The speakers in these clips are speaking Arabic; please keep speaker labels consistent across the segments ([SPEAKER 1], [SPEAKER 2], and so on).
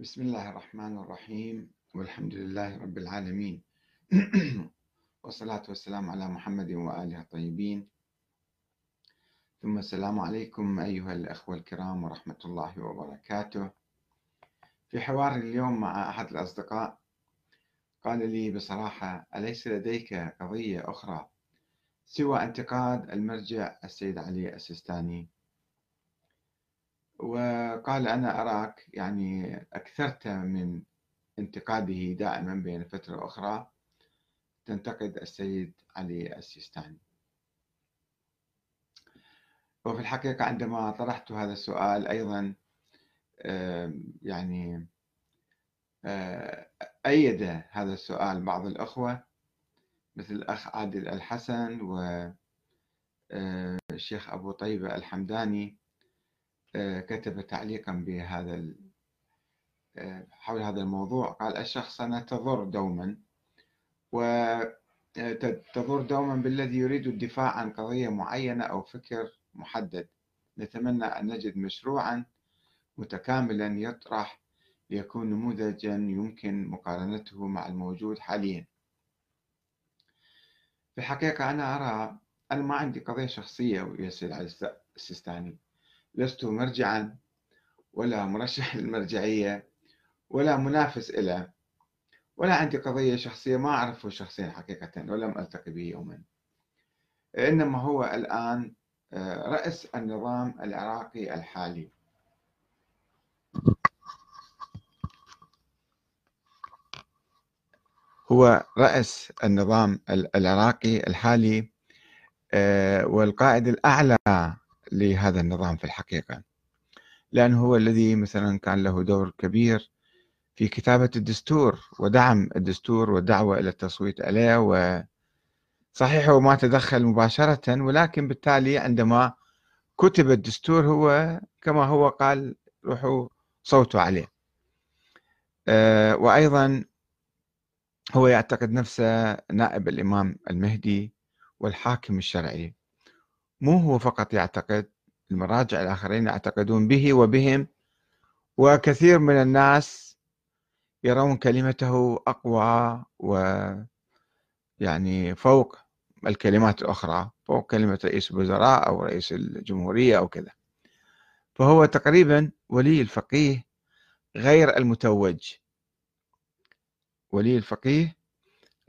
[SPEAKER 1] بسم الله الرحمن الرحيم والحمد لله رب العالمين. والصلاة والسلام على محمد وآله الطيبين. ثم السلام عليكم أيها الأخوة الكرام ورحمة الله وبركاته. في حوار اليوم مع أحد الأصدقاء قال لي بصراحة أليس لديك قضية أخرى سوى انتقاد المرجع السيد علي السيستاني؟ وقال أنا أراك يعني أكثرت من انتقاده دائما بين فترة أخرى تنتقد السيد علي السيستاني. وفي الحقيقة عندما طرحت هذا السؤال أيضا يعني أيد هذا السؤال بعض الأخوة مثل الأخ عادل الحسن والشيخ أبو طيبة الحمداني. آه، كتب تعليقا بهذا آه، حول هذا الموضوع. قال الشخصنة تضر دوما وتضر آه، دوما بالذي يريد الدفاع عن قضية معينة أو فكر محدد. نتمنى أن نجد مشروعا متكاملا يطرح ليكون نموذجا يمكن مقارنته مع الموجود حاليا. في الحقيقة أنا أرى أنا ما عندي قضية شخصية ويا السيد السيستاني. لست مرجعا ولا مرشح للمرجعية ولا منافس له ولا عندي قضية شخصية ما أعرفه شخصيا حقيقة ولم ألتقي به يوما. إنما هو الآن آه، رأس النظام العراقي الحالي. هو رأس النظام العراقي الحالي آه، والقائد الأعلى لهذا النظام في الحقيقة. لأنه هو الذي مثلا كان له دور كبير في كتابة الدستور ودعم الدستور والدعوة إلى التصويت عليه وصحيح هو ما تدخل مباشرة ولكن بالتالي عندما كتب الدستور هو كما هو قال روحوا صوتوا عليه. وأيضا هو يعتقد نفسه نائب الإمام المهدي والحاكم الشرعي. مو هو فقط يعتقد المراجع الآخرين يعتقدون به وبهم وكثير من الناس يرون كلمته أقوى و يعني فوق الكلمات الأخرى فوق كلمة رئيس الوزراء أو رئيس الجمهورية أو كذا. فهو تقريبا ولي الفقيه غير المتوج. ولي الفقيه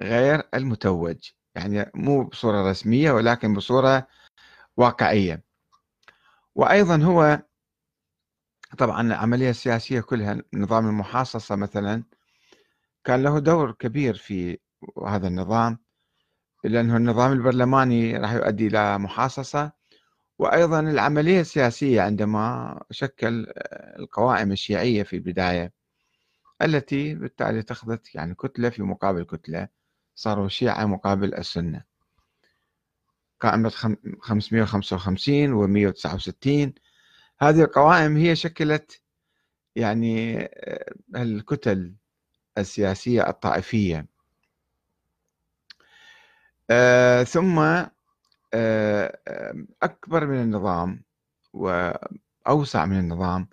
[SPEAKER 1] غير المتوج. يعني مو بصورة رسمية ولكن بصورة واقعية. وأيضا هو طبعا العملية السياسية كلها نظام المحاصصة مثلا كان له دور كبير في هذا النظام لأنه النظام البرلماني راح يؤدي إلى محاصصة. وأيضا العملية السياسية عندما شكل القوائم الشيعية في البداية التي بالتالي اتخذت يعني كتلة في مقابل كتلة صاروا شيعة مقابل السنة. قائمة 555 و 169 هذه القوائم هي شكلت يعني آه، الكتل السياسية الطائفية. آه ثم آه أكبر من النظام وأوسع من النظام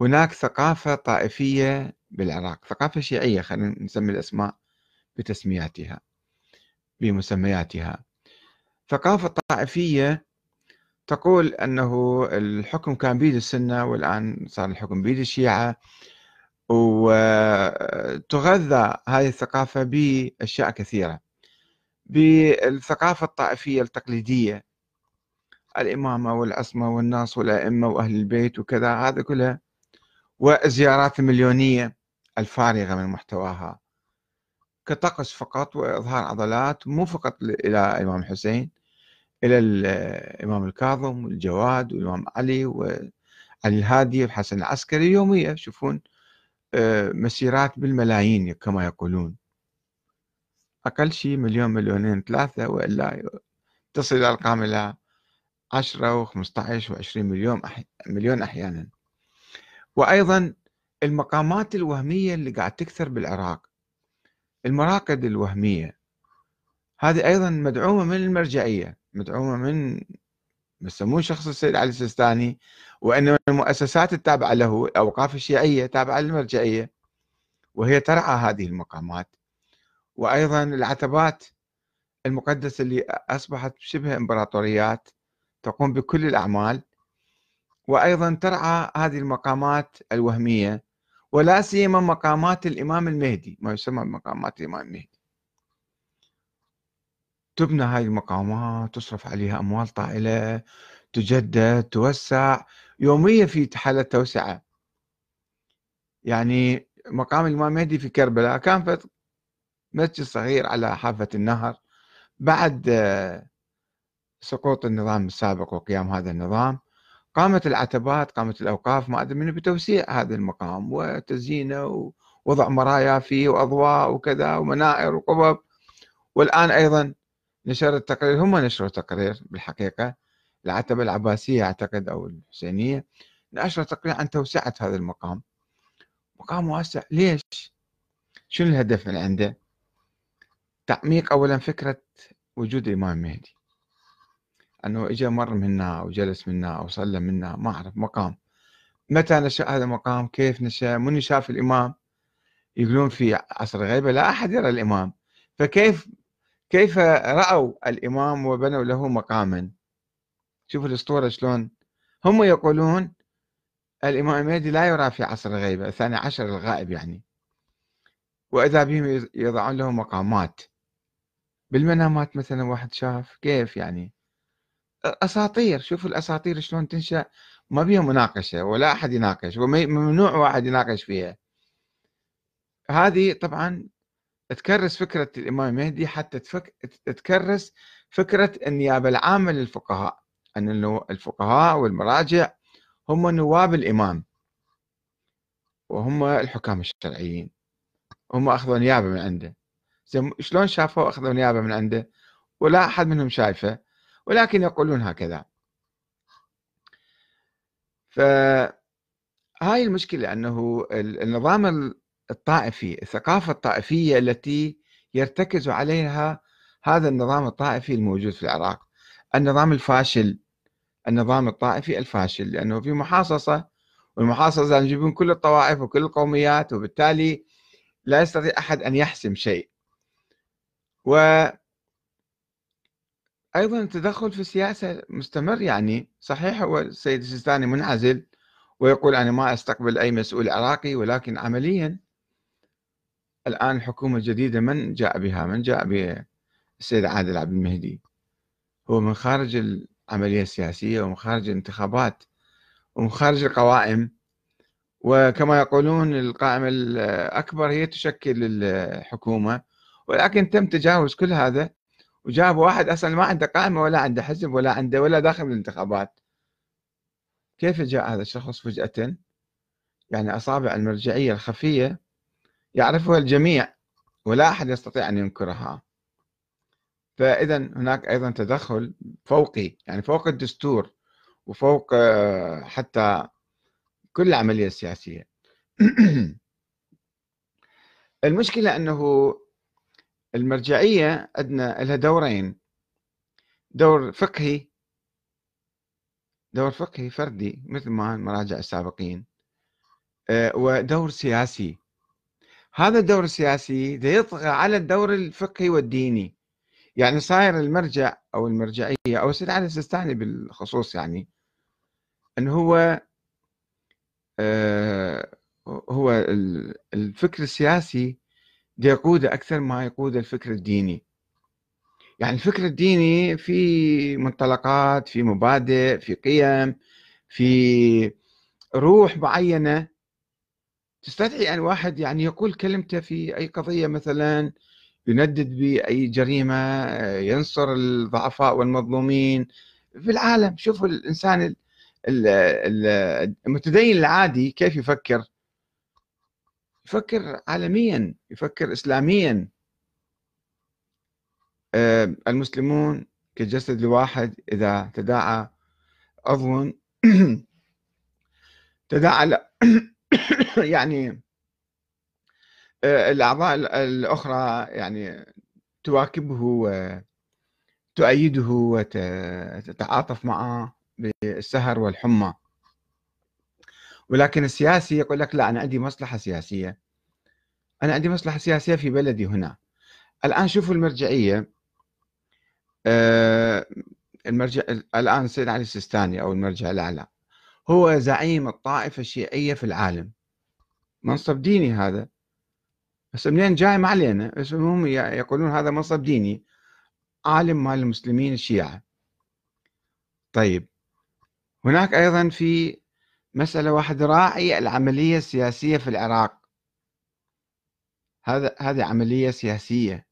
[SPEAKER 1] هناك ثقافة طائفية بالعراق ثقافة شيعية خلينا نسمي الأسماء بتسمياتها بمسمياتها. ثقافة الطائفية تقول أنه الحكم كان بيد السنة والآن صار الحكم بيد الشيعة وتغذى هذه الثقافة بأشياء كثيرة. بالثقافة الطائفية التقليدية الإمامة والعصمة والناس والأئمة وأهل البيت وكذا هذا كلها والزيارات المليونية الفارغة من محتواها. كطقس فقط وإظهار عضلات مو فقط إلى الإمام الحسين إلى الإمام الكاظم والجواد والإمام علي وعلي الهادي والحسن العسكري يومية يشوفون آه، مسيرات بالملايين كما يقولون. أقل شيء مليون مليونين ثلاثة وإلا تصل الأرقام إلى عشرة وخمسة عشر وعشرين مليون أحي... مليون أحيانا. وأيضا المقامات الوهمية اللي قاعد تكثر بالعراق المراقد الوهمية هذه أيضا مدعومة من المرجعية. مدعومة من يسمون شخص السيد علي السيستاني وإنما المؤسسات التابعة له الأوقاف الشيعية تابعة للمرجعية وهي ترعى هذه المقامات. وأيضا العتبات المقدسة اللي أصبحت شبه إمبراطوريات تقوم بكل الأعمال. وأيضا ترعى هذه المقامات الوهمية ولا سيما مقامات الإمام المهدي ما يسمى مقامات الإمام المهدي. تبنى هذه المقامات تصرف عليها أموال طائلة تجدد توسع. يوميا في حالة توسعة. يعني مقام الإمام المهدي في كربلاء. كان مسجد صغير على حافة النهر. بعد سقوط النظام السابق وقيام هذا النظام قامت العتبات قامت الأوقاف. ما أدري منه بتوسيع هذا المقام. وتزيينه ووضع مرايا فيه وأضواء وكذا ومنائر وقبب. والآن أيضا نشر التقرير هم نشروا تقرير بالحقيقة العتبة العباسية أعتقد أو الحسينية نشر تقرير عن توسعة هذا المقام. مقام واسع. ليش؟ شنو الهدف من عنده؟ تعميق أولا فكرة وجود الإمام المهدي أنه إجا مر منا أو جلس منا أو صلى منا ما أعرف مقام. متى نشأ هذا المقام؟ كيف نشأ؟ من شاف الإمام؟ يقولون في عصر الغيبة لا أحد يرى الإمام. فكيف كيف رأوا الإمام وبنوا له مقاما؟ شوفوا الأسطورة شلون. هم يقولون الإمام المهدي لا يرى في عصر الغيبة الثاني عشر الغائب يعني. وإذا بهم يضعون له مقامات. بالمنامات مثلا واحد شاف كيف يعني. أساطير شوفوا الأساطير شلون تنشأ. ما بيها مناقشة ولا أحد يناقش وممنوع واحد يناقش فيها. هذه طبعا تكرس فكرة الإمام المهدي حتى تفك... تكرس فكرة النيابه العامه للفقهاء إن الفقهاء والمراجع هم نواب الإمام. وهم الحكام الشرعيين. هم أخذوا نيابة من عنده. شلون شافوا أخذوا نيابة من عنده؟ ولا أحد منهم شايفه. ولكن يقولون هكذا. فهاي المشكلة أنه النظام الطائفي الثقافة الطائفية التي يرتكز عليها هذا النظام الطائفي الموجود في العراق. النظام الفاشل النظام الطائفي الفاشل لأنه في محاصصة والمحاصصة يجيبون كل الطوائف وكل القوميات وبالتالي لا يستطيع أحد أن يحسم شيء. و أيضا التدخل في السياسة مستمر يعني صحيح هو السيد السيستاني منعزل ويقول أنا ما أستقبل أي مسؤول عراقي ولكن عمليا الآن الحكومة الجديدة من جاء بها؟ من جاء بالسيد عادل عبد المهدي. هو من خارج العملية السياسية ومن خارج الانتخابات ومن خارج القوائم. وكما يقولون القائمة الأكبر هي تشكل الحكومة. ولكن تم تجاوز كل هذا. وجاب واحد أصلا ما عنده قائمة ولا عنده حزب ولا عنده ولا داخل بالانتخابات كيف جاء هذا الشخص فجأة؟ يعني أصابع المرجعية الخفية يعرفها الجميع ولا أحد يستطيع أن ينكرها. فإذا هناك أيضا تدخل فوقي يعني فوق الدستور وفوق آه، حتى كل العملية السياسية المشكلة أنه المرجعية عندنا لها دورين. دور فقهي دور فقهي فردي مثل ما المراجع السابقين آه، ودور سياسي. هذا الدور السياسي يطغى على الدور الفقهي والديني. يعني صاير المرجع أو المرجعية أو السيد علي السيستاني بالخصوص يعني انه هو آه، هو الفكر السياسي يقود أكثر ما يقود الفكر الديني. يعني الفكر الديني في منطلقات في مبادئ في قيم في روح معينة تستدعي أن واحد يعني يقول كلمته في أي قضية مثلا يندد بأي جريمة ينصر الضعفاء والمظلومين. في العالم شوفوا الإنسان المتدين العادي كيف يفكر؟ يفكر عالميا يفكر إسلاميا. المسلمون كجسد الواحد إذا تداعى عضو تداعى يعني آه، الأعضاء الأخرى يعني تواكبه وتؤيده وتتعاطف معه بالسهر والحمى. ولكن السياسي يقول لك لا أنا عندي مصلحة سياسية. أنا عندي مصلحة سياسية في بلدي هنا. الآن شوفوا المرجعية آه، المرجع الآن السيد علي السيستاني أو المرجع الأعلى. هو زعيم الطائفة الشيعية في العالم. منصب ديني هذا. بس منين جاي؟ ما علينا. بس هم يقولون هذا منصب ديني. عالم مال المسلمين الشيعة. طيب. هناك أيضا في مسألة واحد راعي العملية السياسية في العراق. هذا هذه عملية سياسية.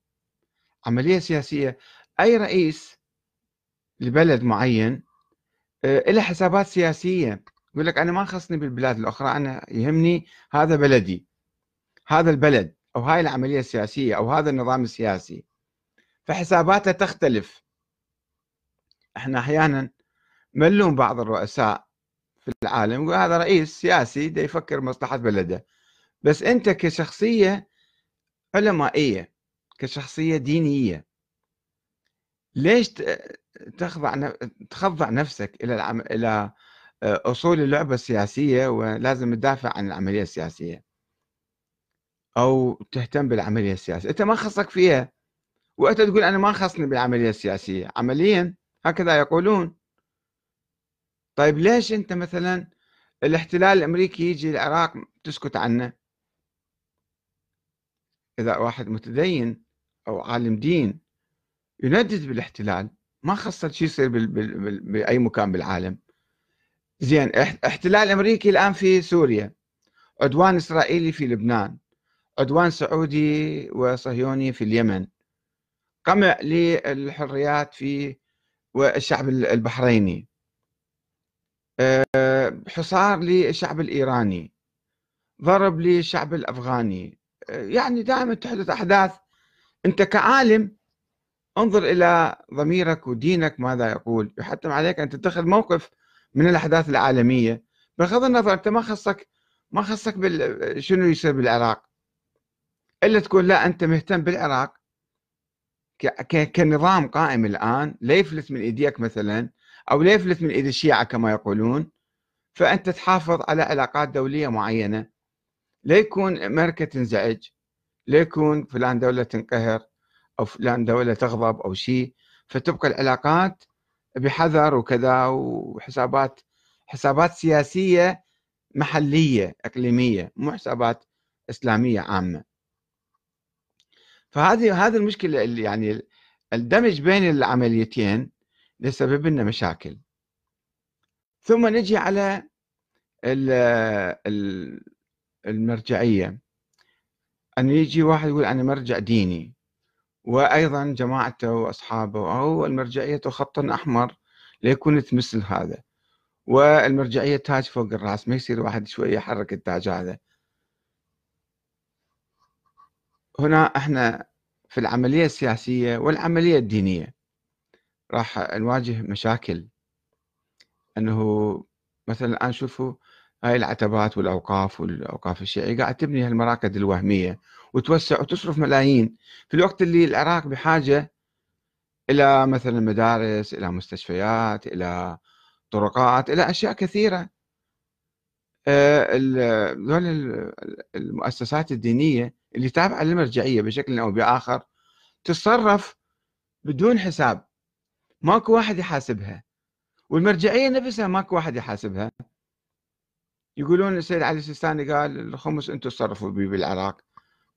[SPEAKER 1] عملية سياسية. أي رئيس لبلد معين آه، له حسابات سياسية. يقول لك أنا ما خصني بالبلاد الأخرى أنا يهمني هذا بلدي هذا البلد أو هاي العملية السياسية أو هذا النظام السياسي. فحساباته تختلف. إحنا أحيانا ملون بعض الرؤساء في العالم يقول هذا رئيس سياسي دا يفكر مصلحة بلده. بس أنت كشخصية علمائية كشخصية دينية ليش تخضع تخضع نفسك إلى العم... إلى آه، أصول اللعبة السياسية ولازم تدافع عن العملية السياسية؟ أو تهتم بالعملية السياسية. أنت ما خصك فيها. وأنت تقول أنا ما خصني بالعملية السياسية. عمليا. هكذا يقولون. طيب ليش أنت مثلا الاحتلال الأمريكي يجي العراق تسكت عنه؟ إذا واحد متدين أو عالم دين. يندد بالاحتلال ما خصت شو يصير بأي مكان بالعالم. زين احتلال أمريكي الآن في سوريا. عدوان إسرائيلي في لبنان. عدوان سعودي وصهيوني في اليمن. قمع للحريات في والشعب البحريني. آه، حصار للشعب الإيراني. ضرب للشعب الأفغاني. آه، يعني دائما تحدث أحداث. أنت كعالم انظر إلى ضميرك ودينك ماذا يقول. يحتم عليك أن تتخذ موقف من الأحداث العالمية بغض النظر أنت ما خصك ما خصك بال... شنو يصير بالعراق. إلا تقول لا أنت مهتم بالعراق ك... ك... كنظام قائم الآن لا يفلت من إيديك مثلا أو لا يفلت من إيد الشيعة كما يقولون فأنت تحافظ على علاقات دولية معينة. لا يكون أمريكا تنزعج لا يكون فلان دولة تنقهر. أو فلان دولة تغضب أو شيء فتبقى العلاقات بحذر وكذا وحسابات حسابات سياسية محلية إقليمية مو حسابات إسلامية عامة. فهذه هذه المشكلة اللي يعني الدمج بين العمليتين لسبب لنا مشاكل. ثم نجي على المرجعية. أن يجي واحد يقول أنا مرجع ديني. وأيضا جماعته وأصحابه أو المرجعية خط أحمر ليكون مثل هذا. والمرجعية تاج فوق الرأس ما يصير واحد شوية يحرك التاج هذا. هنا إحنا في العملية السياسية والعملية الدينية راح نواجه مشاكل. إنه مثلا الآن شوفوا هاي العتبات والأوقاف والأوقاف الشيعية قاعد تبني هالمراكز الوهمية. وتوسع وتصرف ملايين. في الوقت اللي العراق بحاجة إلى مثلا مدارس إلى مستشفيات إلى طرقات إلى أشياء كثيرة. آه، المؤسسات الدينية اللي تابعة للمرجعية بشكل أو بآخر تتصرف بدون حساب. ماكو واحد يحاسبها. والمرجعية نفسها ماكو واحد يحاسبها. يقولون السيد علي السيستاني قال الخمس أنتم تصرفوا به بالعراق.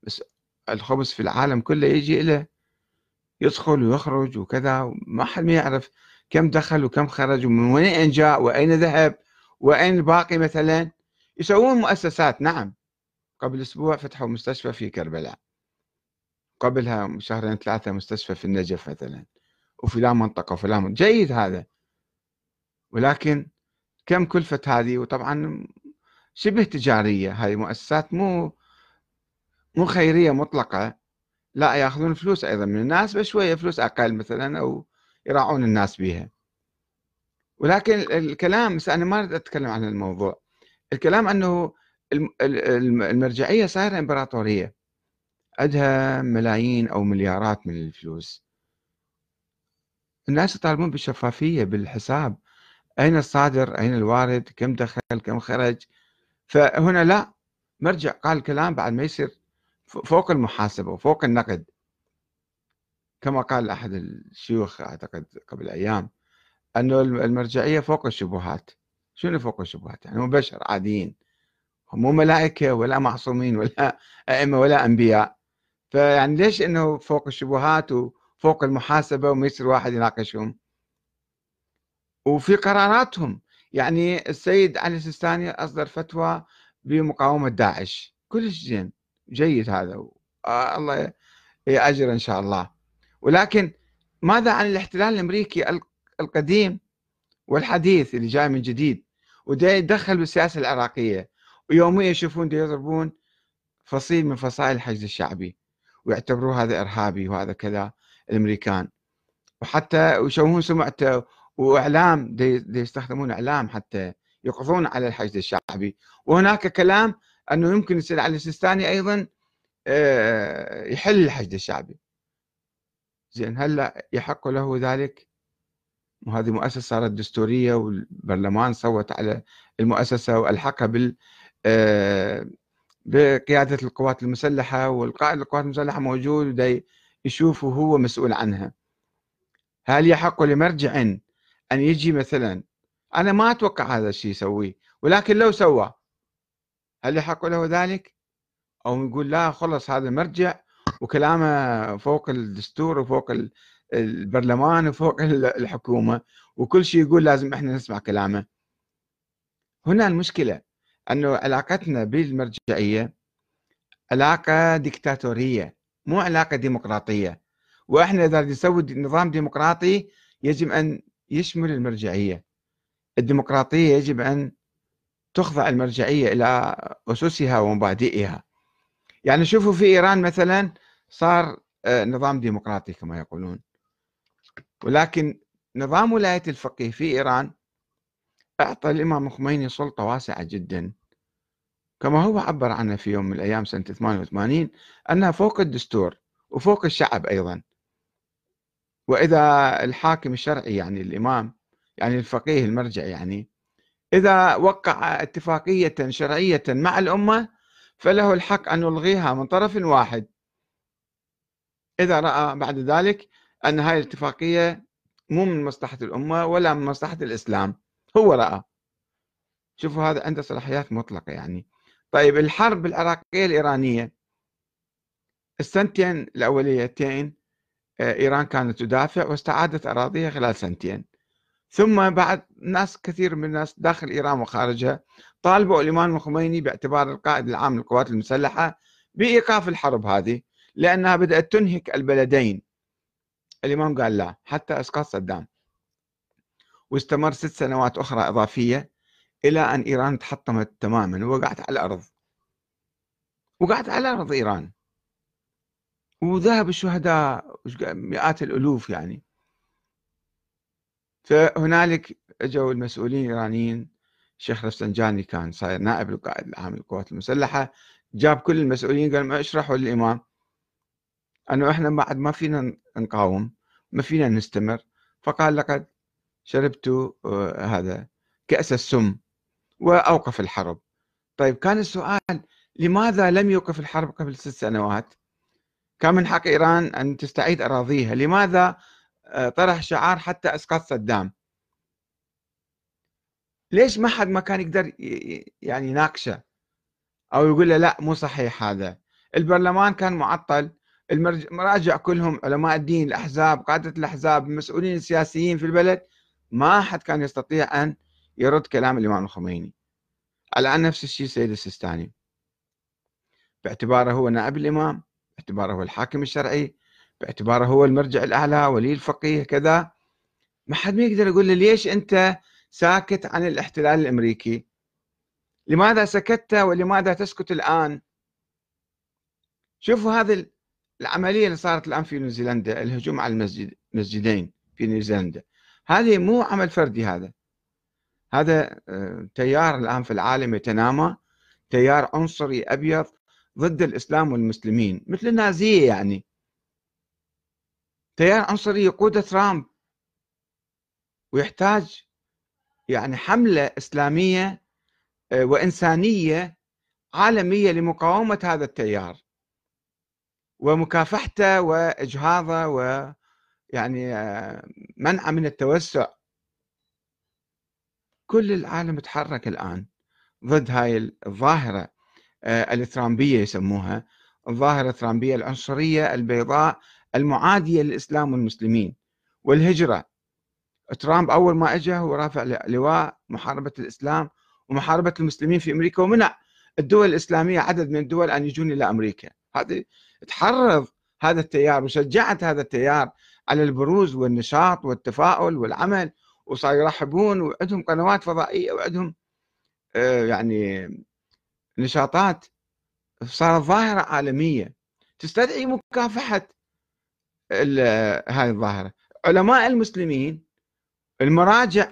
[SPEAKER 1] بس الخبز في العالم كله يجي له يدخل ويخرج وكذا ما حد ما يعرف كم دخل وكم خرج ومن وين جاء وأين ذهب وأين الباقي مثلا. يسوون مؤسسات نعم. قبل أسبوع فتحوا مستشفى في كربلاء. قبلها شهرين ثلاثة مستشفى في النجف مثلا وفلان منطقة وفلان منطقة. جيد هذا. ولكن كم كلفة هذه؟ وطبعا شبه تجارية هذه مؤسسات مو مو خيرية مطلقة. لا ياخذون فلوس أيضا من الناس بس شوية فلوس أقل مثلا أو يراعون الناس بها ولكن الكلام بس أنا ما أريد أتكلم عن الموضوع. الكلام أنه المرجعية صايرة إمبراطورية. عندها ملايين أو مليارات من الفلوس. الناس يطالبون بالشفافية بالحساب. أين الصادر؟ أين الوارد؟ كم دخل؟ كم خرج؟ فهنا لا. مرجع قال كلام بعد ما يصير فوق المحاسبة وفوق النقد. كما قال أحد الشيوخ أعتقد قبل أيام أنه المرجعية فوق الشبهات. شنو فوق الشبهات؟ يعني هم بشر عاديين. هم مو ملائكة ولا معصومين ولا أئمة ولا أنبياء. فيعني ليش أنه فوق الشبهات وفوق المحاسبة وما يصير واحد يناقشهم؟ وفي قراراتهم. يعني السيد علي السيستاني أصدر فتوى بمقاومة داعش. كلش زين. جيد هذا. آه الله يأجر إن شاء الله. ولكن ماذا عن الاحتلال الأمريكي القديم والحديث اللي جاي من جديد ودا يدخل بالسياسة العراقية ويوميا يشوفون يضربون فصيل من فصائل الحشد الشعبي ويعتبروه هذا إرهابي وهذا كذا الأمريكان. وحتى يشوهون سمعته وإعلام دي, يستخدمون إعلام حتى يقضون على الحشد الشعبي. وهناك كلام أنه يمكن على السيستاني أيضا آه، يحل الحشد الشعبي. زين هلأ يحق له ذلك؟ وهذه مؤسسة صارت دستورية والبرلمان صوت على المؤسسة وألحقها بال آه، بقيادة القوات المسلحة والقائد القوات المسلحة موجود يشوف وهو مسؤول عنها. هل يحق لمرجع أن يجي مثلا؟ أنا ما أتوقع هذا الشيء يسويه ولكن لو سوى هل يحق له ذلك؟ أو يقول لا خلص هذا مرجع وكلامه فوق الدستور وفوق البرلمان وفوق الحكومة وكل شيء يقول لازم إحنا نسمع كلامه. هنا المشكلة أنه علاقتنا بالمرجعية علاقة ديكتاتورية مو علاقة ديمقراطية. وإحنا إذا نسوي نظام ديمقراطي يجب أن يشمل المرجعية. الديمقراطية يجب أن تخضع المرجعية إلى أسسها ومبادئها. يعني شوفوا في إيران مثلا صار آه، نظام ديمقراطي كما يقولون. ولكن نظام ولاية الفقيه في إيران أعطى الإمام الخميني سلطة واسعة جدا. كما هو عبر عنها في يوم من الأيام سنة 88 أنها فوق الدستور وفوق الشعب أيضا. وإذا الحاكم الشرعي يعني الإمام يعني الفقيه المرجع يعني إذا وقع اتفاقية شرعية مع الأمة فله الحق أن يلغيها من طرف واحد. إذا رأى بعد ذلك أن هذه الاتفاقية مو من مصلحة الأمة ولا من مصلحة الإسلام. هو رأى. شوفوا هذا عنده صلاحيات مطلقة يعني. طيب الحرب العراقية الإيرانية. السنتين الأوليتين آه، إيران كانت تدافع واستعادت أراضيها خلال سنتين. ثم بعد ناس كثير من الناس داخل إيران وخارجها طالبوا الإمام الخميني باعتبار القائد العام للقوات المسلحة بإيقاف الحرب هذه لأنها بدأت تنهك البلدين. الإمام قال لا حتى إسقاط صدام. واستمر ست سنوات أخرى إضافية إلى أن إيران تحطمت تماما ووقعت على الأرض. وقعت على أرض إيران. وذهب الشهداء مئات الألوف يعني. فهنالك اجوا المسؤولين الإيرانيين الشيخ رفسنجاني كان صاير نائب القائد العام للقوات المسلحة جاب كل المسؤولين قال ما اشرحوا للإمام أنه إحنا بعد ما فينا نقاوم ما فينا نستمر فقال لقد شربت آه، هذا كأس السم وأوقف الحرب. طيب كان السؤال لماذا لم يوقف الحرب قبل ست سنوات؟ كان من حق إيران أن تستعيد أراضيها لماذا طرح شعار حتى إسقاط صدام. ليش ما حد ما كان يقدر يعني يناقشه؟ أو يقول له لا مو صحيح هذا. البرلمان كان معطل المراجع كلهم علماء الدين الأحزاب قادة الأحزاب المسؤولين السياسيين في البلد ما حد كان يستطيع أن يرد كلام الإمام الخميني. أن نفس الشيء السيد السيستاني. باعتباره هو نائب الإمام باعتباره هو الحاكم الشرعي باعتباره هو المرجع الأعلى ولي الفقيه كذا. ما حد ما يقدر يقول له ليش أنت ساكت عن الاحتلال الأمريكي؟ لماذا سكت ولماذا تسكت الآن؟ شوفوا هذه العملية اللي صارت الآن في نيوزيلندا الهجوم على المسجد مسجدين في نيوزيلندا. هذه مو عمل فردي هذا. هذا آه، تيار الآن في العالم يتنامى. تيار عنصري أبيض ضد الإسلام والمسلمين مثل النازية يعني. تيار عنصري يقود ترامب. ويحتاج يعني حملة إسلامية آه، وإنسانية عالمية لمقاومة هذا التيار. ومكافحته وإجهاضه ويعني آه، منعه من التوسع. كل العالم تحرك الآن ضد هاي الظاهرة آه، الترامبية يسموها الظاهرة الترامبية العنصرية البيضاء المعادية للإسلام والمسلمين والهجرة. ترامب أول ما اجى هو رافع لواء محاربة الإسلام ومحاربة المسلمين في أمريكا ومنع الدول الإسلامية عدد من الدول أن يجون إلى أمريكا. هذه تحرض هذا التيار وشجعت هذا التيار على البروز والنشاط والتفاؤل والعمل وصار يرحبون وعندهم قنوات فضائية وعندهم آه، يعني نشاطات صارت ظاهرة عالمية. تستدعي مكافحة هذه الظاهرة. علماء المسلمين المراجع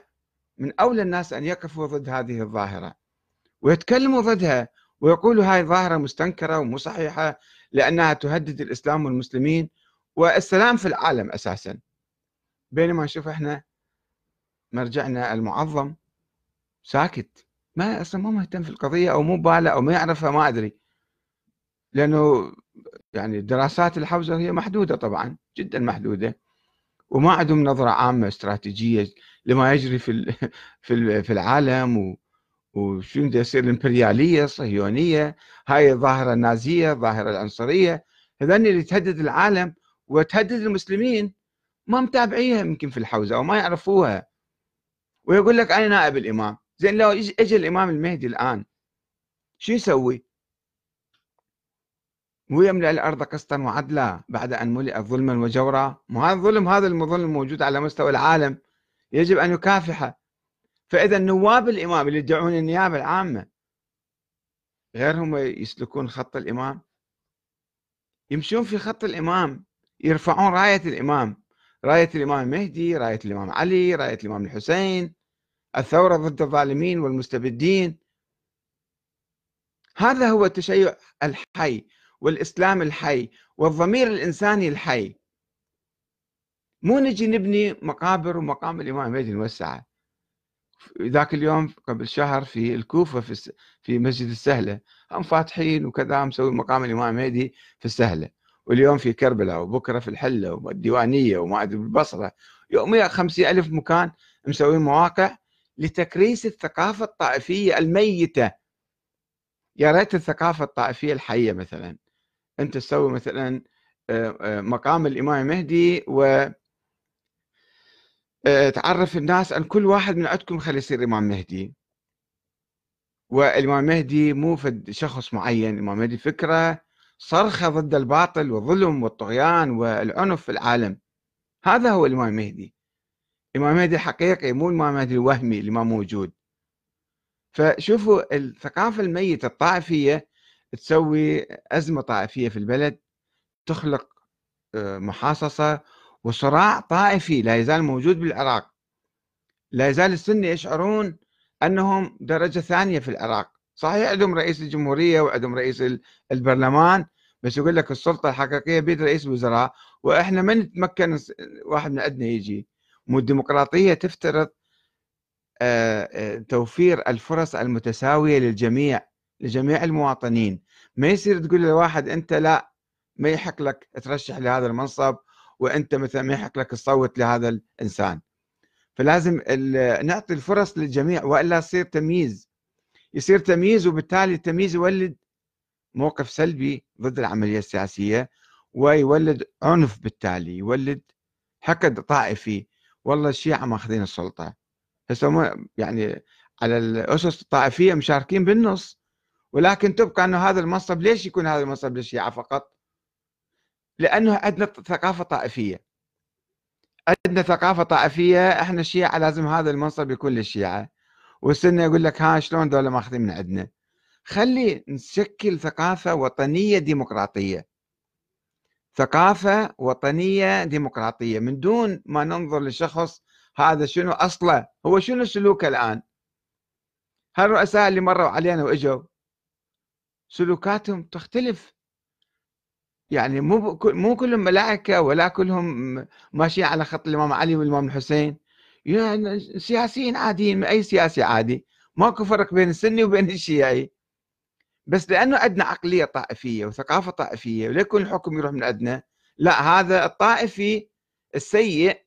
[SPEAKER 1] من أولى الناس أن يقفوا ضد هذه الظاهرة ويتكلموا ضدها ويقولوا هاي ظاهره مستنكرة ومو صحيحه لأنها تهدد الإسلام والمسلمين والسلام في العالم أساسا. بينما نشوف إحنا مرجعنا المعظم ساكت ما أصلا ما مهتم في القضية أو مو باله أو ما يعرفها ما أدري. لأنه يعني الدراسات الحوزة هي محدودة طبعا جدا محدودة. وما عندهم نظرة عامة استراتيجية لما يجري في في في العالم وشنو يصير الإمبريالية الصهيونية هاي الظاهرة النازية الظاهرة العنصرية. هذني اللي تهدد العالم وتهدد المسلمين ما متابعيها يمكن في الحوزة أو ما يعرفوها. ويقول لك أنا نائب الإمام. زين لو إجى الإمام المهدي الآن شو يسوي؟ مو يملأ الأرض قسطا وعدلا بعد أن ملئت ظلما وجورا مو هذا الظلم؟ هذا الظلم موجود على مستوى العالم. يجب أن يكافحه. فإذا نواب الإمام اللي يدعون النيابة العامة غيرهم يسلكون خط الإمام؟ يمشون في خط الإمام يرفعون راية الإمام. راية الإمام المهدي راية الإمام علي راية الإمام الحسين الثورة ضد الظالمين والمستبدين. هذا هو التشيع الحي. والإسلام الحي والضمير الإنساني الحي. مو نجي نبني مقابر ومقام الإمام المهدي نوسعه ذاك اليوم قبل شهر في الكوفة في في مسجد السهلة. هم فاتحين وكذا مسوي مقام الإمام المهدي في السهلة. واليوم في كربلاء وبكرة في الحلة والديوانية وما أدري بالبصرة. يوميا خمسين ألف مكان مسوي مواقع لتكريس الثقافة الطائفية الميتة. يا ريت الثقافة الطائفية الحية مثلا. أنت تسوي مثلا آه، آه، مقام الإمام المهدي و آه، تعرف الناس أن كل واحد من عندكم خلي يصير إمام مهدي. والإمام المهدي مو فد شخص معين الإمام المهدي فكرة صرخة ضد الباطل والظلم والطغيان والعنف في العالم. هذا هو الإمام المهدي الإمام المهدي الحقيقي مو الإمام المهدي الوهمي اللي ما موجود. فشوفوا الثقافة الميتة الطائفية تسوي أزمة طائفية في البلد تخلق آه، محاصصة وصراع طائفي لا يزال موجود بالعراق. لا يزال السنة يشعرون أنهم درجة ثانية في العراق. صحيح عندهم رئيس الجمهورية وعندهم رئيس البرلمان بس يقول لك السلطة الحقيقية بيد رئيس الوزراء وإحنا ما نتمكن واحد من عندنا يجي. مو الديمقراطية تفترض آه، آه، توفير الفرص المتساوية للجميع. لجميع المواطنين. ما يصير تقول لواحد أنت لا ما يحق لك ترشح لهذا المنصب وأنت مثلا ما يحق لك تصوت لهذا الإنسان. فلازم نعطي الفرص للجميع وإلا يصير تمييز. يصير تمييز وبالتالي التمييز يولد موقف سلبي ضد العملية السياسية ويولد عنف بالتالي يولد حقد طائفي. والله الشيعة ماخذين السلطة. هسه يعني على الأسس الطائفية مشاركين بالنص. ولكن تبقى أنه هذا المنصب ليش يكون هذا المنصب للشيعة فقط؟ لأنه عندنا ثقافة طائفية. عندنا ثقافة طائفية إحنا الشيعة لازم هذا المنصب يكون للشيعة. والسنة يقول لك ها شلون دولة ماخذين من عندنا؟ خلي نشكل ثقافة وطنية ديمقراطية. ثقافة وطنية ديمقراطية. من دون ما ننظر لشخص هذا شنو أصله هو شنو سلوكه الآن؟ هالرؤساء اللي مروا علينا وإجوا؟ سلوكاتهم تختلف. يعني مو مو كلهم ملائكة ولا كلهم ماشيين على خط الإمام علي والإمام الحسين. يعني سياسيين عاديين أي سياسي عادي. ماكو فرق بين السني وبين الشيعي. بس لأنه عندنا عقلية طائفية وثقافة طائفية ولا يكون الحكم يروح من عندنا؟ لا هذا الطائفي السيء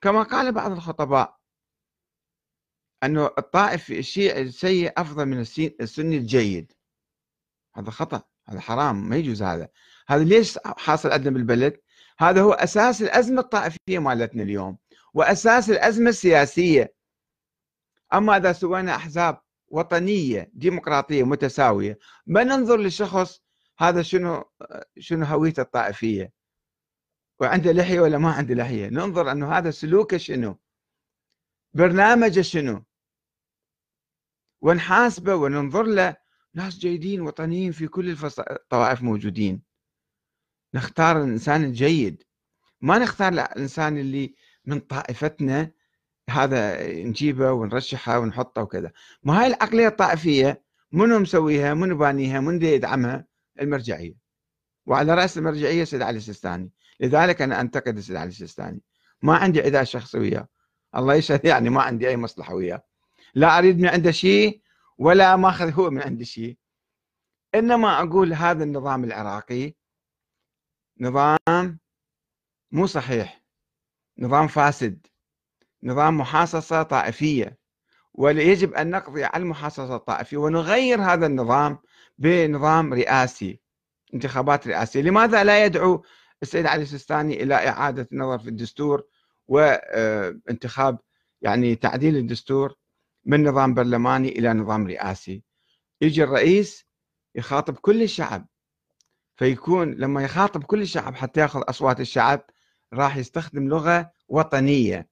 [SPEAKER 1] كما قال بعض الخطباء. أنه الطائفي الشيعي السيء أفضل من السني الجيد. هذا خطأ هذا حرام ما يجوز هذا. هذا ليش حاصل عندنا بالبلد؟ هذا هو أساس الأزمة الطائفية مالتنا اليوم وأساس الأزمة السياسية. أما إذا سوينا أحزاب وطنية ديمقراطية متساوية ما ننظر للشخص هذا شنو شنو هويته الطائفية؟ وعنده لحية ولا ما عنده لحية؟ ننظر أنه هذا سلوكه شنو؟ برنامجه شنو؟ ونحاسبه وننظر له ناس جيدين وطنيين في كل الطوائف موجودين. نختار الإنسان الجيد. ما نختار الإنسان اللي من طائفتنا هذا نجيبه ونرشحه ونحطه وكذا. ما هاي العقلية الطائفية منو مسويها منو بانيها من يدعمها؟ المرجعية. وعلى رأس المرجعية سيد علي السيستاني. لذلك أنا أنتقد سيد علي السيستاني. ما عندي عداء شخصي وياه. الله يشهد يعني ما عندي أي مصلحة وياه. لا أريد من عنده شيء ولا ماخذ هو من عندي شيء. إنما أقول هذا النظام العراقي نظام مو صحيح. نظام فاسد. نظام محاصصة طائفية. ويجب أن نقضي على المحاصصة الطائفية ونغير هذا النظام بنظام رئاسي انتخابات رئاسية. لماذا لا يدعو السيد علي السيستاني إلى إعادة النظر في الدستور وانتخاب يعني تعديل الدستور؟ من نظام برلماني إلى نظام رئاسي. يجي الرئيس يخاطب كل الشعب فيكون لما يخاطب كل الشعب حتى يأخذ أصوات الشعب راح يستخدم لغة وطنية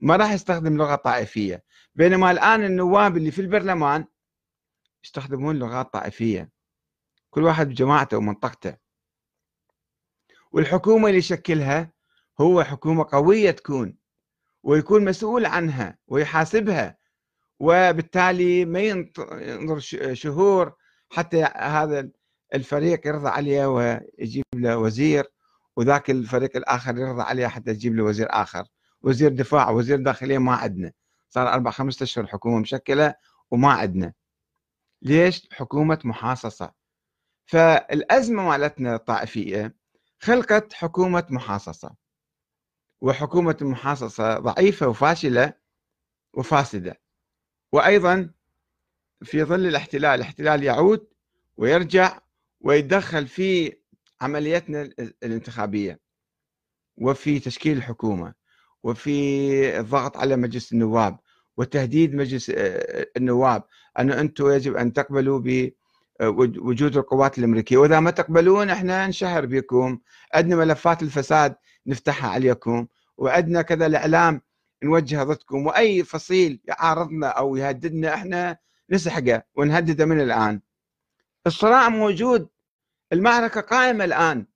[SPEAKER 1] ما راح يستخدم لغة طائفية. بينما الآن النواب اللي في البرلمان يستخدمون لغات طائفية. كل واحد بجماعته ومنطقته. والحكومة اللي يشكلها هو حكومة قوية تكون ويكون مسؤول عنها ويحاسبها. وبالتالي ما ينظر شهور حتى هذا الفريق يرضى عليه ويجيب له وزير وذاك الفريق الآخر يرضى عليه حتى يجيب له وزير آخر. وزير دفاع وزير داخلية ما عندنا. صار أربع خمسة أشهر حكومة مشكلة وما عندنا. ليش؟ حكومه محاصصة. فالأزمة مالتنا الطائفية خلقت حكومة محاصصة. وحكومة المحاصصه ضعيفة وفاشلة وفاسدة. وأيضا في ظل الاحتلال الاحتلال يعود ويرجع ويتدخل في عمليتنا الانتخابية وفي تشكيل الحكومة وفي الضغط على مجلس النواب وتهديد مجلس آه، النواب. أن أنتم يجب أن تقبلوا بوجود القوات الأمريكية. وإذا ما تقبلون إحنا نشهر بكم. عندنا ملفات الفساد نفتحها عليكم. وعندنا كذا الإعلام نوجه ضدكم وأي فصيل يعارضنا أو يهددنا إحنا نسحقه ونهدده من الآن. الصراع موجود المعركة قائمة الآن.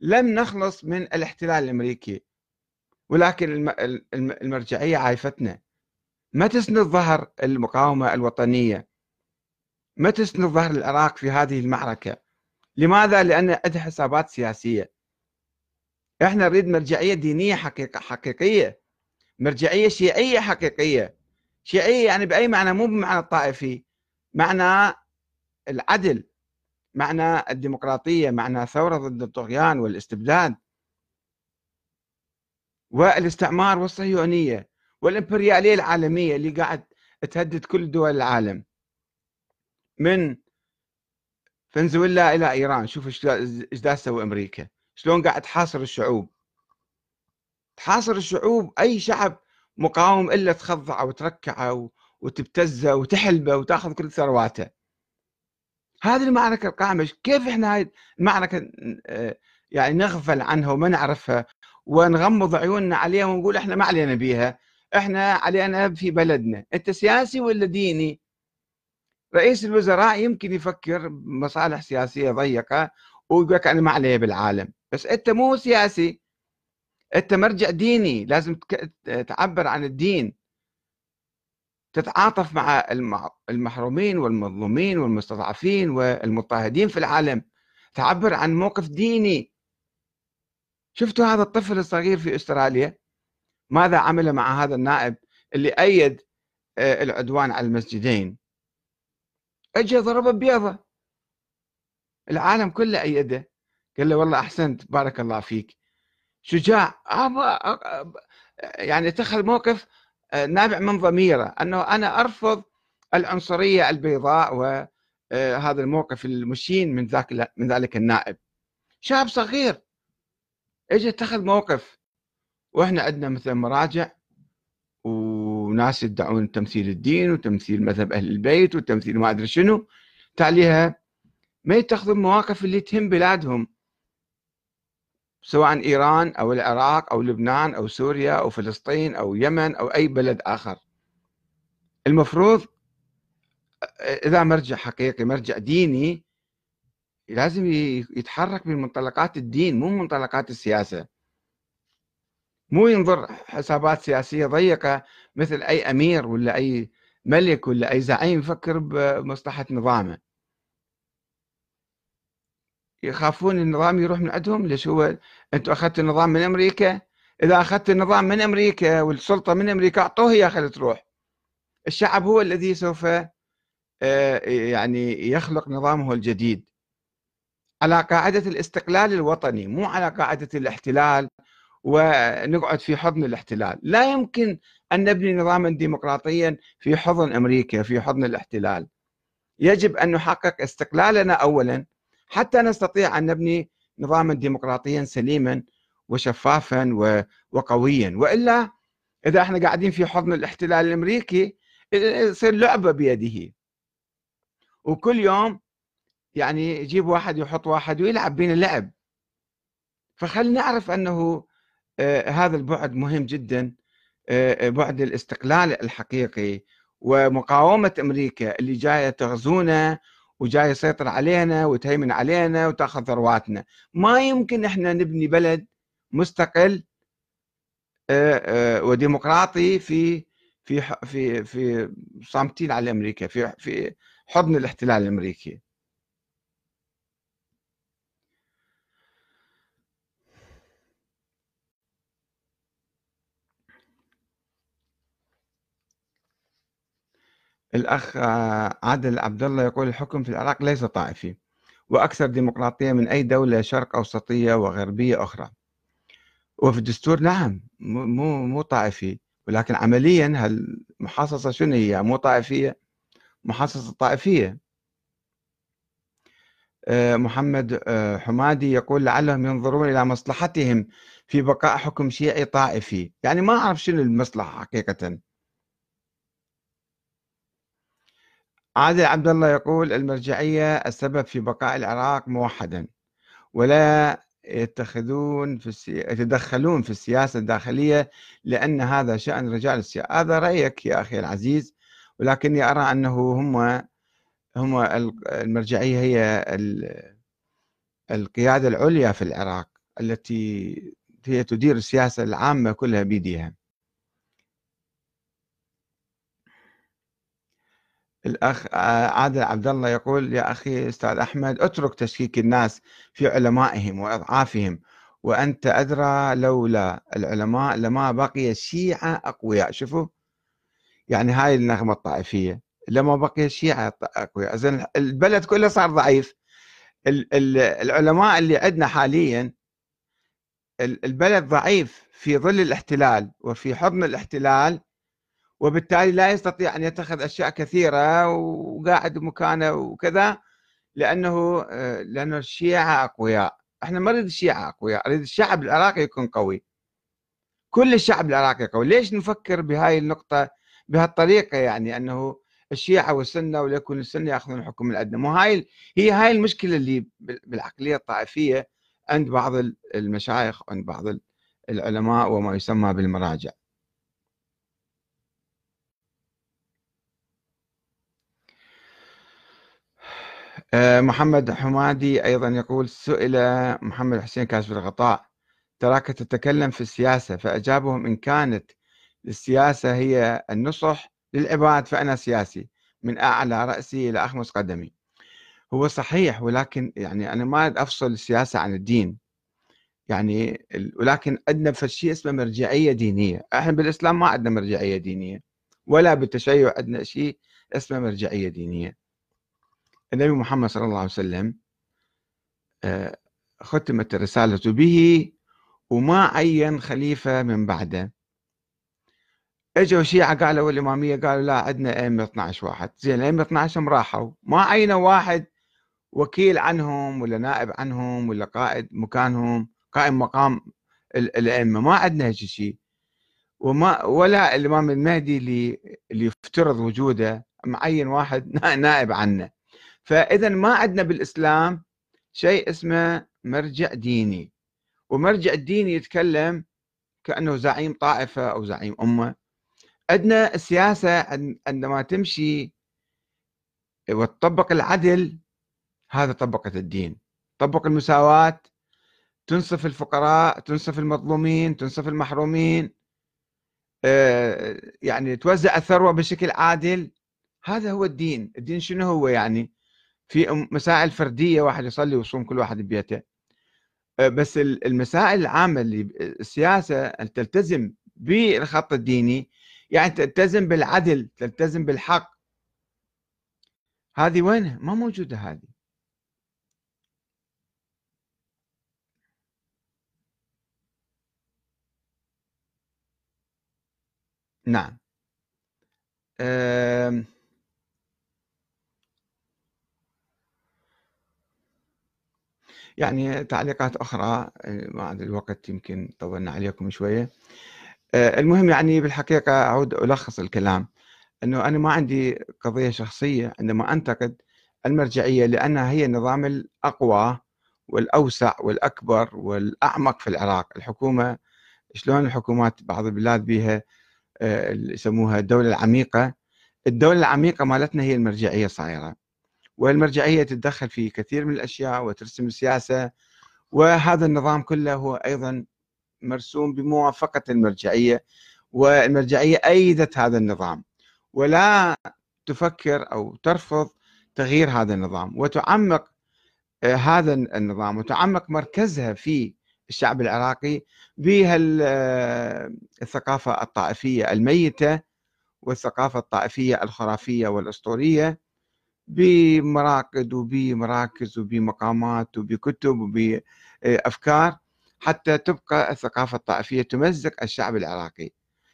[SPEAKER 1] لم نخلص من الاحتلال الأمريكي ولكن المرجعية عايفتنا. ما تسند ظهر المقاومة الوطنية؟ ما تسند ظهر العراق في هذه المعركة؟ لماذا؟ لأن عندها حسابات سياسية. إحنا نريد مرجعية دينية حقيقة حقيقية. مرجعية شيعية حقيقية. شيعية يعني بأي معنى؟ مو بمعنى الطائفي معنى العدل معنى الديمقراطية معنى ثورة ضد الطغيان والاستبداد والاستعمار والصهيونية والإمبريالية العالمية اللي قاعد تهدد كل دول العالم. من فنزويلا إلى إيران. شوف إيش دا تسوي أمريكا. شلون قاعد تحاصر الشعوب. تحاصر الشعوب أي شعب مقاوم إلا تخضعه وتركعه وتبتزه وتحلبه وتأخذ كل ثرواته. هذه المعركة القائمة. كيف إحنا هاي المعركة آه، يعني نغفل عنها وما نعرفها ونغمض عيوننا عليها ونقول إحنا ما علينا بيها إحنا علينا في بلدنا. أنت سياسي ولا ديني؟ رئيس الوزراء يمكن يفكر بمصالح سياسية ضيقة ويقول لك أنا ما علي بالعالم. بس أنت مو سياسي. انت مرجع ديني لازم تعبر عن الدين. تتعاطف مع المحرومين والمظلومين والمستضعفين والمضطهدين في العالم. تعبر عن موقف ديني. شفتوا هذا الطفل الصغير في أستراليا؟ ماذا عمل مع هذا النائب اللي أيد آه، العدوان على المسجدين؟ اجى ضرب بيضة. العالم كله أيده. قال له والله أحسنت بارك الله فيك. شجاع يعني اتخذ موقف آه، نابع من ضميره أنه أنا أرفض العنصرية البيضاء وهذا آه، الموقف المشين من ذاك من ذلك النائب. شاب صغير اجى اتخذ موقف وإحنا عندنا مثلا مراجع وناس يدعون تمثيل الدين وتمثيل مذهب أهل البيت وتمثيل ما أدري شنو تاليها ما يتخذون مواقف اللي تهم بلادهم. سواء إيران أو العراق أو لبنان أو سوريا أو فلسطين أو يمن أو أي بلد آخر. المفروض إذا مرجع حقيقي مرجع ديني لازم يتحرك من منطلقات الدين مو منطلقات السياسة. مو ينظر حسابات سياسية ضيقة مثل أي أمير ولا أي ملك ولا أي زعيم يفكر بمصلحة نظامه. يخافون النظام يروح من عندهم؟ ليش هو أنتم أخذتوا النظام من أمريكا؟ إذا اخذت النظام من أمريكا والسلطة من أمريكا أعطوه اياه خلي تروح. الشعب هو الذي سوف آه، يعني يخلق نظامه الجديد. على قاعدة الاستقلال الوطني مو على قاعدة الاحتلال ونقعد في حضن الاحتلال. لا يمكن أن نبني نظاما ديمقراطيا في حضن أمريكا في حضن الاحتلال. يجب أن نحقق استقلالنا اولا حتى نستطيع أن نبني نظاما ديمقراطيا سليما وشفافا وقويا. وإلا إذا إحنا قاعدين في حضن الاحتلال الأمريكي يصير لعبة بيده. وكل يوم يعني يجيب واحد يحط واحد ويلعب بين اللعب. فخلينا نعرف أنه آه هذا البعد مهم جدا. آه بعد الاستقلال الحقيقي ومقاومة أمريكا اللي جاية تغزونا وجاي يسيطر علينا وتهيمن علينا وتاخذ ثرواتنا. ما يمكن إحنا نبني بلد مستقل وديمقراطي في في في في صامتين على أمريكا في في حضن الاحتلال الأمريكي. الأخ عادل عبد الله يقول الحكم في العراق ليس طائفي وأكثر ديمقراطية من أي دولة شرق أوسطية وغربية أخرى. وفي الدستور نعم مو مو طائفي ولكن عمليا هالمحاصصة شنو هي؟ مو طائفية؟ محاصصة طائفية. آه، محمد آه، حمادي يقول لعلهم ينظرون إلى مصلحتهم في بقاء حكم شيعي طائفي. يعني ما أعرف شنو المصلحة حقيقة. عادل عبد الله يقول المرجعية السبب في بقاء العراق موحدا ولا يتخذون في السي... يتدخلون في السياسة الداخلية لأن هذا شأن رجال السياسة هذا رأيك يا أخي العزيز ولكني أرى أنه هم هم المرجعية هي القيادة العليا في العراق التي هي تدير السياسة العامة كلها بيديها الأخ آه، عادل عبد الله يقول يا أخي أستاذ أحمد اترك تشكيك الناس في علمائهم وإضعافهم وأنت أدرى لولا العلماء لما بقي الشيعة أقوياء. شوفوا يعني هاي النغمة الطائفية لما بقي الشيعة أقوياء. زين البلد كله صار ضعيف. العلماء اللي عندنا حاليا البلد ضعيف في ظل الاحتلال وفي حضن الاحتلال وبالتالي لا يستطيع أن يتخذ أشياء كثيرة وقاعد مكانه وكذا لأنه لأنه الشيعة أقوياء. إحنا ما نريد الشيعة أقوياء نريد الشعب العراقي يكون قوي. كل الشعب العراقي قوي. ليش نفكر بهاي النقطة بهالطريقة يعني؟ أنه الشيعة والسنة وليكن السنة يأخذون الحكم من الأدنى. مو هاي هي هاي المشكلة اللي بالعقلية الطائفية عند بعض المشايخ عند بعض العلماء وما يسمى بالمراجع. محمد حمادي أيضا يقول سئل محمد حسين كاشف الغطاء تراك تتكلم في السياسة فأجابهم إن كانت السياسة هي النصح للعباد فأنا سياسي من أعلى رأسي إلى أخمص قدمي. هو صحيح ولكن يعني أنا ما أفصل السياسة عن الدين. يعني ولكن عندنا في شيء اسمه مرجعية دينية. إحنا بالإسلام ما عندنا مرجعية دينية ولا بالتشيع عندنا شيء اسمه مرجعية دينية. النبي محمد صلى الله عليه وسلم آه، ختمت الرسالة به وما عين خليفة من بعده. إجوا الشيعة قالوا الإمامية قالوا لا عندنا أئمة 12 واحد. زين الأئمة 12 هم راحوا. ما عينوا واحد وكيل عنهم ولا نائب عنهم ولا قائد مكانهم قائم مقام الأئمة. ما عندنا هيك شيء وما ولا الإمام المهدي اللي اللي يفترض وجوده معين واحد نائب عنه. فإذا ما عندنا بالإسلام شيء اسمه مرجع ديني. ومرجع الديني يتكلم كأنه زعيم طائفة أو زعيم أمة. عندنا السياسة عندما تمشي وتطبق العدل هذا طبقت الدين. طبق المساواة تنصف الفقراء تنصف المظلومين تنصف المحرومين آه، يعني توزع الثروة بشكل عادل. هذا هو الدين. الدين شنو هو يعني؟ في مسائل فردية واحد يصلي ويصوم كل واحد ببيته. آه، بس المسائل العامة اللي السياسة أن تلتزم بالخط الديني يعني تلتزم بالعدل تلتزم بالحق. هذه وين؟ ما موجودة هذه. نعم. يعني تعليقات أخرى بعد الوقت يمكن طولنا عليكم شوية. آه، المهم يعني بالحقيقة أعود ألخص الكلام. أنه أنا ما عندي قضية شخصية عندما أنتقد المرجعية لأنها هي النظام الأقوى والأوسع والأكبر والأعمق في العراق. الحكومة شلون الحكومات بعض البلاد بها آه، يسموها الدولة العميقة؟ الدولة العميقة مالتنا هي المرجعية صايرة والمرجعية تتدخل في كثير من الأشياء وترسم السياسة وهذا النظام كله هو أيضا مرسوم بموافقة المرجعية والمرجعية أيدت هذا النظام. ولا تفكر أو ترفض تغيير هذا النظام. وتعمق آه، هذا النظام وتعمق مركزها في الشعب العراقي بهالثقافة آه، الطائفية الميتة والثقافة الطائفية الخرافية والأسطورية. بمراقد وبمراكز وبمقامات وبكتب وبأفكار حتى تبقى الثقافة الطائفية تمزق الشعب العراقي.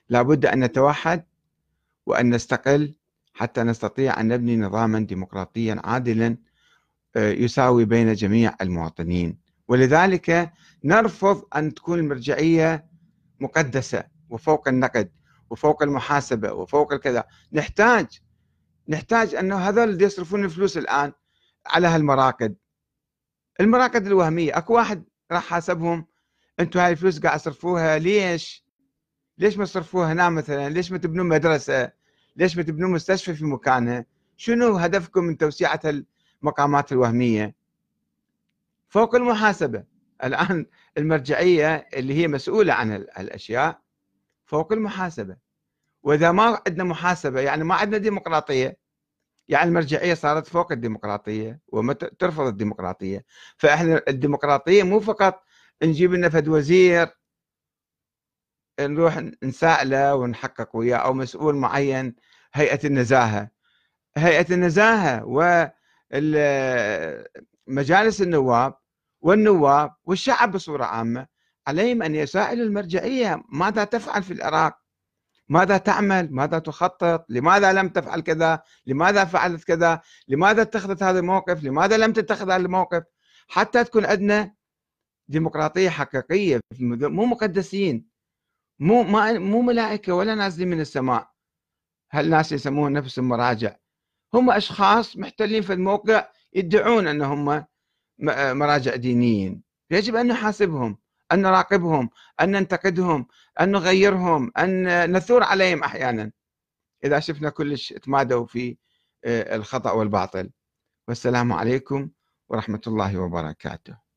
[SPEAKER 1] لابد أن نتوحد وأن نستقل حتى نستطيع أن نبني نظاما ديمقراطيا عادلا آه، يساوي بين جميع المواطنين. ولذلك نرفض أن تكون المرجعية مقدسة وفوق النقد وفوق المحاسبة وفوق الكذا. نحتاج نحتاج أنه هذول اللي يصرفون الفلوس الآن على هالمراقد المراقد الوهمية أكو واحد راح حاسبهم أنتم هاي الفلوس قاعد تصرفوها ليش؟ ليش ما تصرفوها هنا مثلا؟ ليش ما تبنون مدرسة؟ ليش ما تبنون مستشفى في مكانها؟ شنو هدفكم من توسيعة المقامات الوهمية؟ فوق المحاسبة. الآن المرجعية اللي هي مسؤولة عن الأشياء فوق المحاسبة. وإذا ما عندنا محاسبة يعني ما عندنا ديمقراطية يعني المرجعية صارت فوق الديمقراطية وترفض الديمقراطية. فإحنا الديمقراطية مو فقط نجيب لنا فد وزير نروح نسأله ونحقق وياه أو مسؤول معين هيئة النزاهة. هيئة النزاهة ومجالس النواب والنواب والشعب بصورة عامة عليهم أن يسائلوا المرجعية ماذا تفعل في العراق. ماذا تعمل؟ ماذا تخطط؟ لماذا لم تفعل كذا؟ لماذا فعلت كذا؟ لماذا اتخذت هذا الموقف؟ لماذا لم تتخذ هذا الموقف؟ حتى تكون عندنا ديمقراطية حقيقية مو مقدسين مو ما مو ملائكة ولا نازلين من السماء. هالناس يسمون نفسهم مراجع؟ هم أشخاص محتلين في الموقع يدعون أنهم مراجع دينيين. يجب أن نحاسبهم. أن نراقبهم أن ننتقدهم أن نغيرهم أن نثور عليهم أحيانا. إذا شفنا كلش تمادوا في آه، الخطأ والباطل. والسلام عليكم ورحمة الله وبركاته.